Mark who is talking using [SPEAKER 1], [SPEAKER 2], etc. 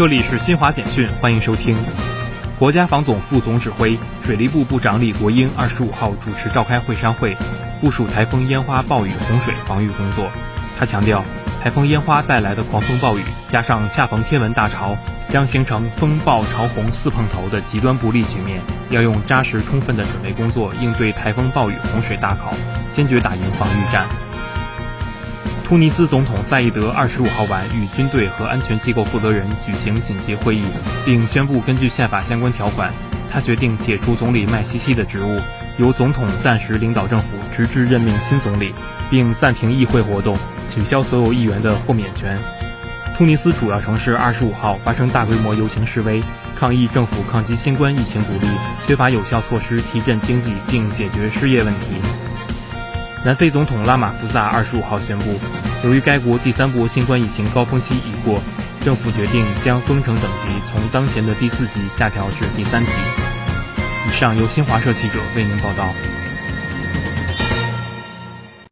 [SPEAKER 1] 这里是新华简讯，欢迎收听。国家防总副总指挥、水利部部长李国英二十五号主持召开会商会，部署台风烟花暴雨洪水防御工作。他强调，台风烟花带来的狂风暴雨，加上恰逢天文大潮，将形成风暴潮洪四碰头的极端不利局面，要用扎实充分的准备工作应对台风暴雨洪水大考，坚决打赢防御战。突尼斯总统赛义德二十五号晚与军队和安全机构负责人举行紧急会议，并宣布根据宪法相关条款，他决定解除总理麦西西的职务，由总统暂时领导政府，直至任命新总理，并暂停议会活动，取消所有议员的豁免权。突尼斯主要城市二十五号发生大规模游行示威，抗议政府抗击新冠疫情不力，缺乏有效措施提振经济并解决失业问题。南非总统拉马福萨二十五号宣布，由于该国第三波新冠疫情高峰期已过，政府决定将封城等级从当前的第四级下调至第三级。以上由新华社记者为您报道。